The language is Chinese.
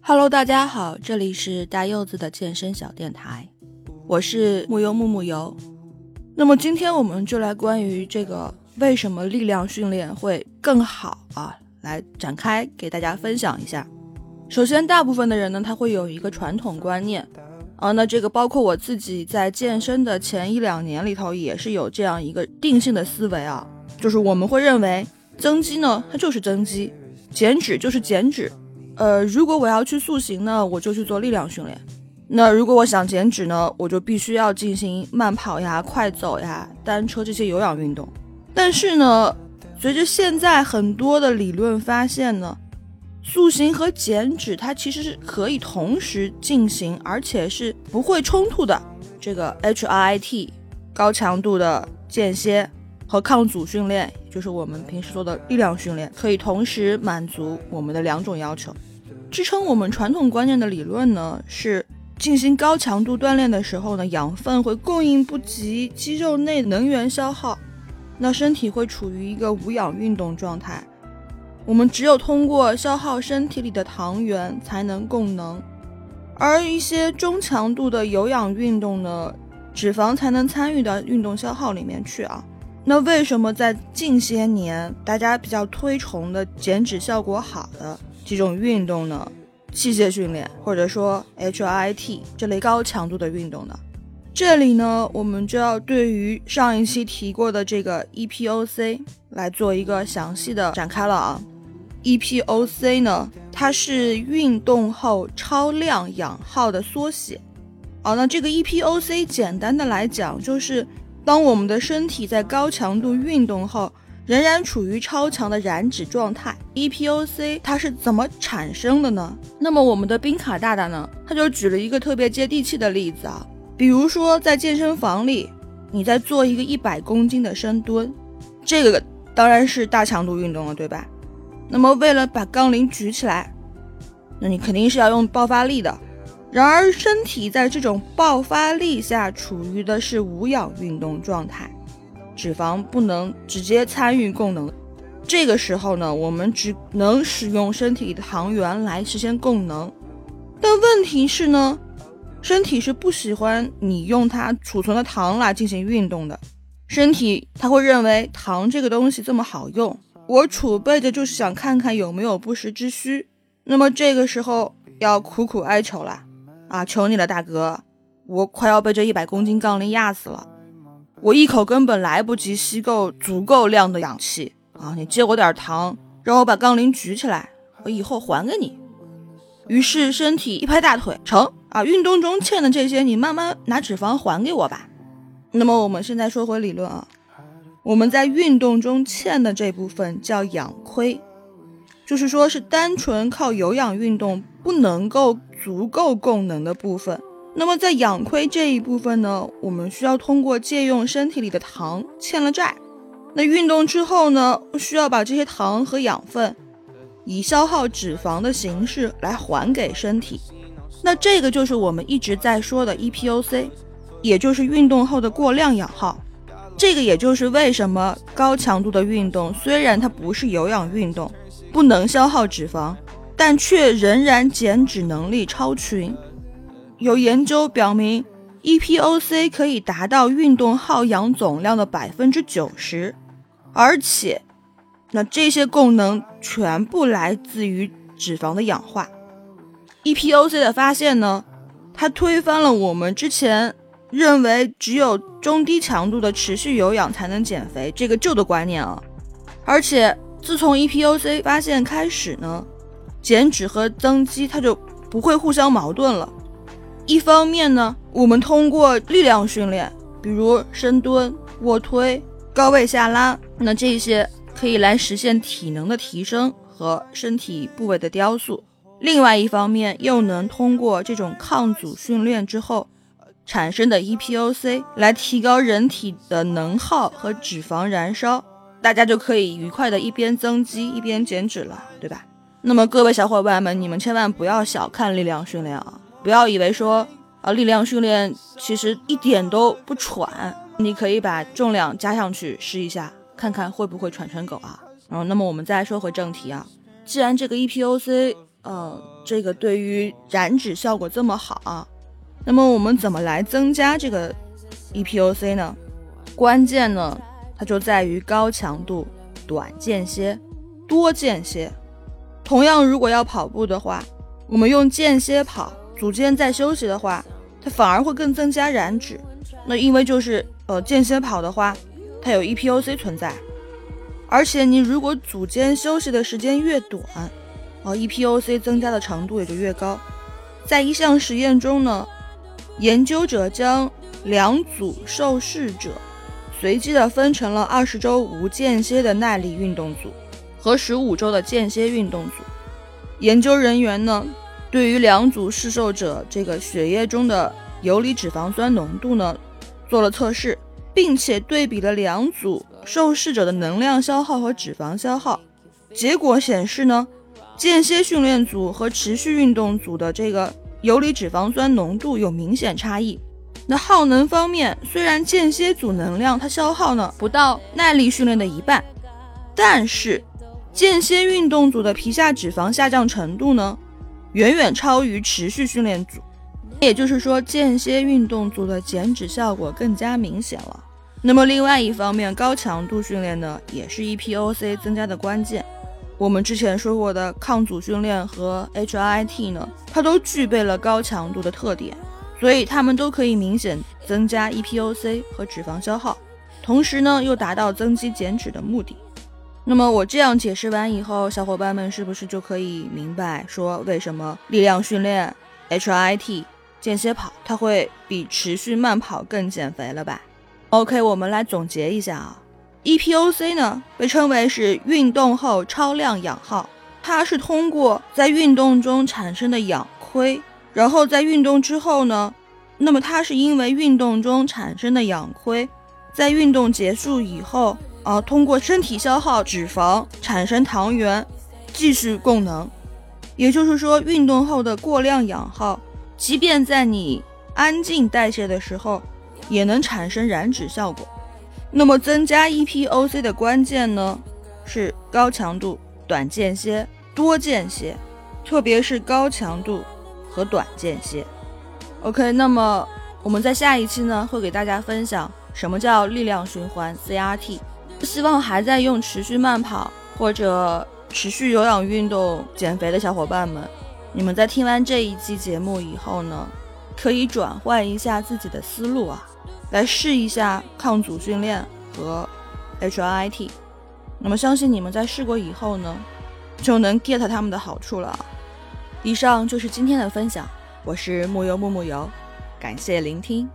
Hello，大家好，这里是大柚子的健身小电台，我是木油木木油。那么今天我们就来关于这个为什么力量训练会更好啊，来展开给大家分享一下。首先，大部分的人呢，他会有一个传统观念啊，那这个包括我自己在健身的前一两年里头也是有这样一个定性的思维啊，就是我们会认为增肌呢，它就是增肌。减脂就是减脂，呃，如果我要去塑形呢，我就去做力量训练；那如果我想减脂呢，我就必须要进行慢跑呀、快走呀、单车这些有氧运动。但是呢，随着现在很多的理论发现呢，塑形和减脂它其实是可以同时进行，而且是不会冲突的。这个 HIIT 高强度的间歇。和抗阻训练，就是我们平时做的力量训练，可以同时满足我们的两种要求。支撑我们传统观念的理论呢，是进行高强度锻炼的时候呢，养分会供应不及肌肉内能源消耗，那身体会处于一个无氧运动状态。我们只有通过消耗身体里的糖原才能供能，而一些中强度的有氧运动呢，脂肪才能参与到运动消耗里面去啊。那为什么在近些年大家比较推崇的减脂效果好的几种运动呢？器械训练或者说 H I T 这类高强度的运动呢？这里呢，我们就要对于上一期提过的这个 EPOC 来做一个详细的展开了啊。EPOC 呢，它是运动后超量氧耗的缩写。好，那这个 EPOC 简单的来讲就是。当我们的身体在高强度运动后，仍然处于超强的燃脂状态，EPOC 它是怎么产生的呢？那么我们的冰卡大大呢，他就举了一个特别接地气的例子啊，比如说在健身房里，你在做一个一百公斤的深蹲，这个当然是大强度运动了，对吧？那么为了把杠铃举起来，那你肯定是要用爆发力的。然而，身体在这种爆发力下处于的是无氧运动状态，脂肪不能直接参与供能。这个时候呢，我们只能使用身体里的糖原来实现供能。但问题是呢，身体是不喜欢你用它储存的糖来进行运动的。身体它会认为糖这个东西这么好用，我储备着就是想看看有没有不时之需。那么这个时候要苦苦哀求了。啊，求你了，大哥，我快要被这一百公斤杠铃压死了，我一口根本来不及吸够足够量的氧气啊！你借我点糖，让我把杠铃举起来，我以后还给你。于是身体一拍大腿，成啊！运动中欠的这些，你慢慢拿脂肪还给我吧。那么我们现在说回理论啊，我们在运动中欠的这部分叫氧亏。就是说，是单纯靠有氧运动不能够足够供能的部分。那么在氧亏这一部分呢，我们需要通过借用身体里的糖欠了债。那运动之后呢，需要把这些糖和养分以消耗脂肪的形式来还给身体。那这个就是我们一直在说的 EPOC，也就是运动后的过量氧耗。这个也就是为什么高强度的运动虽然它不是有氧运动。不能消耗脂肪，但却仍然减脂能力超群。有研究表明，EPOC 可以达到运动耗氧总量的百分之九十，而且，那这些功能全部来自于脂肪的氧化。EPOC 的发现呢，它推翻了我们之前认为只有中低强度的持续有氧才能减肥这个旧的观念啊，而且。自从 EPOC 发现开始呢，减脂和增肌它就不会互相矛盾了。一方面呢，我们通过力量训练，比如深蹲、卧推、高位下拉，那这些可以来实现体能的提升和身体部位的雕塑；另外一方面，又能通过这种抗阻训练之后产生的 EPOC 来提高人体的能耗和脂肪燃烧。大家就可以愉快的一边增肌一边减脂了，对吧？那么各位小伙伴们，你们千万不要小看力量训练啊！不要以为说啊，力量训练其实一点都不喘，你可以把重量加上去试一下，看看会不会喘成狗啊！然后，那么我们再说回正题啊，既然这个 EPOC，呃，这个对于燃脂效果这么好啊。那么我们怎么来增加这个 EPOC 呢？关键呢，它就在于高强度、短间歇、多间歇。同样，如果要跑步的话，我们用间歇跑，组间在休息的话，它反而会更增加燃脂。那因为就是呃间歇跑的话，它有 EPOC 存在，而且你如果组间休息的时间越短，啊 EPOC 增加的程度也就越高。在一项实验中呢，研究者将两组受试者随机的分成了二十周无间歇的耐力运动组。和十五周的间歇运动组，研究人员呢，对于两组试受者这个血液中的游离脂肪酸浓度呢，做了测试，并且对比了两组受试者的能量消耗和脂肪消耗。结果显示呢，间歇训练组和持续运动组的这个游离脂肪酸浓度有明显差异。那耗能方面，虽然间歇组能量它消耗呢不到耐力训练的一半，但是。间歇运动组的皮下脂肪下降程度呢，远远超于持续训练组，也就是说，间歇运动组的减脂效果更加明显了。那么，另外一方面，高强度训练呢，也是 EPOC 增加的关键。我们之前说过的抗阻训练和 HIIT 呢，它都具备了高强度的特点，所以它们都可以明显增加 EPOC 和脂肪消耗，同时呢，又达到增肌减脂的目的。那么我这样解释完以后，小伙伴们是不是就可以明白说为什么力量训练、H I T、间歇跑它会比持续慢跑更减肥了吧？OK，我们来总结一下啊，EPOC 呢被称为是运动后超量氧耗，它是通过在运动中产生的氧亏，然后在运动之后呢，那么它是因为运动中产生的氧亏，在运动结束以后。啊，通过身体消耗脂肪产生糖原，继续供能。也就是说，运动后的过量氧耗，即便在你安静代谢的时候，也能产生燃脂效果。那么，增加 EPOC 的关键呢，是高强度、短间歇、多间歇，特别是高强度和短间歇。OK，那么我们在下一期呢，会给大家分享什么叫力量循环 CRT。希望还在用持续慢跑或者持续有氧运动减肥的小伙伴们，你们在听完这一期节目以后呢，可以转换一下自己的思路啊，来试一下抗阻训练和 HIIT。那么相信你们在试过以后呢，就能 get 他们的好处了。以上就是今天的分享，我是木油木木油，感谢聆听。